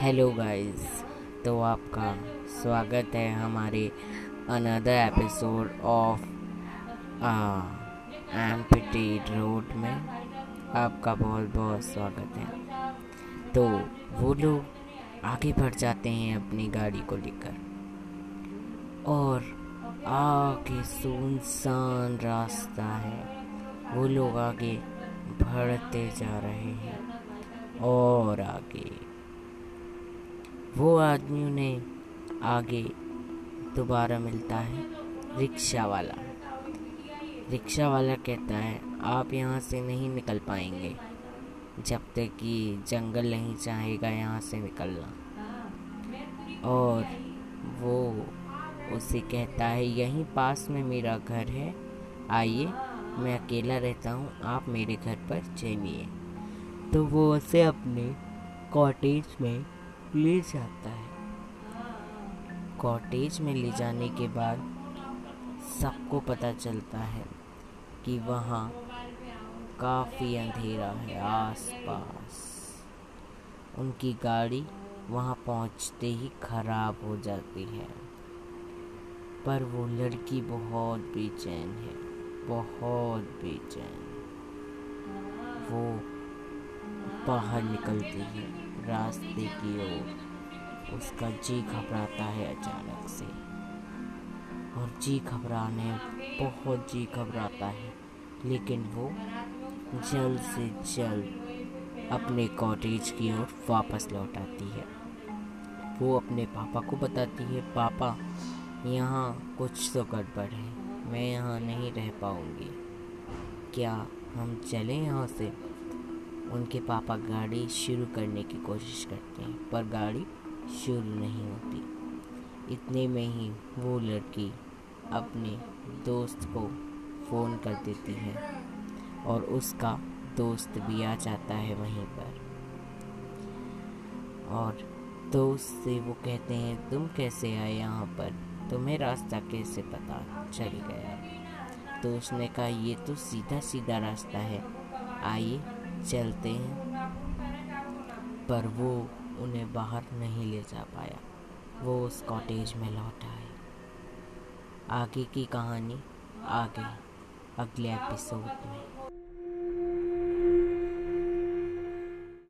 Hello guys तो आपका स्वागत है हमारे another episode of empathy road में। आपका बहुत बहुत स्वागत है। तो वो लोग आगे बढ़ जाते हैं अपनी गाड़ी को लेकर। और आगे सुनसान रास्ता है। वो लोग आगे बढ़ते जा रहे हैं। और आगे वो आदमी उन्हें आगे दोबारा मिलता है रिक्शा वाला रिक्शा वाला कहता है, आप यहाँ से नहीं निकल पाएँगे। जब तक कि जंगल नहीं चाहेगा यहाँ से निकलना। और वो उसे कहता है, यहीं पास में मेरा घर है। आइए, मैं अकेला रहता हूँ, आप मेरे घर पर चलिए। तो वो उसे अपने कॉटेज में ले जाता है। कॉटेज में ले जाने के बाद सबको पता चलता है कि वहाँ काफ़ी अंधेरा है आसपास। उनकी गाड़ी वहाँ पहुँचते ही खराब हो जाती है। पर वो लड़की बहुत बेचैन है, बहुत बेचैन। वो बाहर निकलती है। रास्ते की ओर उसका जी घबराता है अचानक से। और जी घबराने, बहुत जी घबराता है, लेकिन वो जल्द से जल्द अपने कॉटेज की ओर वापस लौट आती है। वो अपने पापा को बताती है, पापा, यहाँ कुछ तो गड़बड़ है, मैं यहाँ नहीं रह पाऊँगी। क्या हम चलें यहाँ से? उनके पापा गाड़ी शुरू करने की कोशिश करते हैं, पर गाड़ी शुरू नहीं होती। इतने में ही वो लड़की अपने दोस्त को फ़ोन कर देती है और उसका दोस्त भी आ जाता है वहीं पर। और दोस्त से वो कहते हैं, तुम कैसे आए यहाँ पर? तुम्हें रास्ता कैसे पता चल गया? तो उसने कहा, ये तो सीधा सीधा रास्ता है। आइए चलते हैं। पर वो उन्हें बाहर नहीं ले जा पाया। वो उस कॉटेज में लौट आए। आगे की कहानी आगे, अगले एपिसोड में।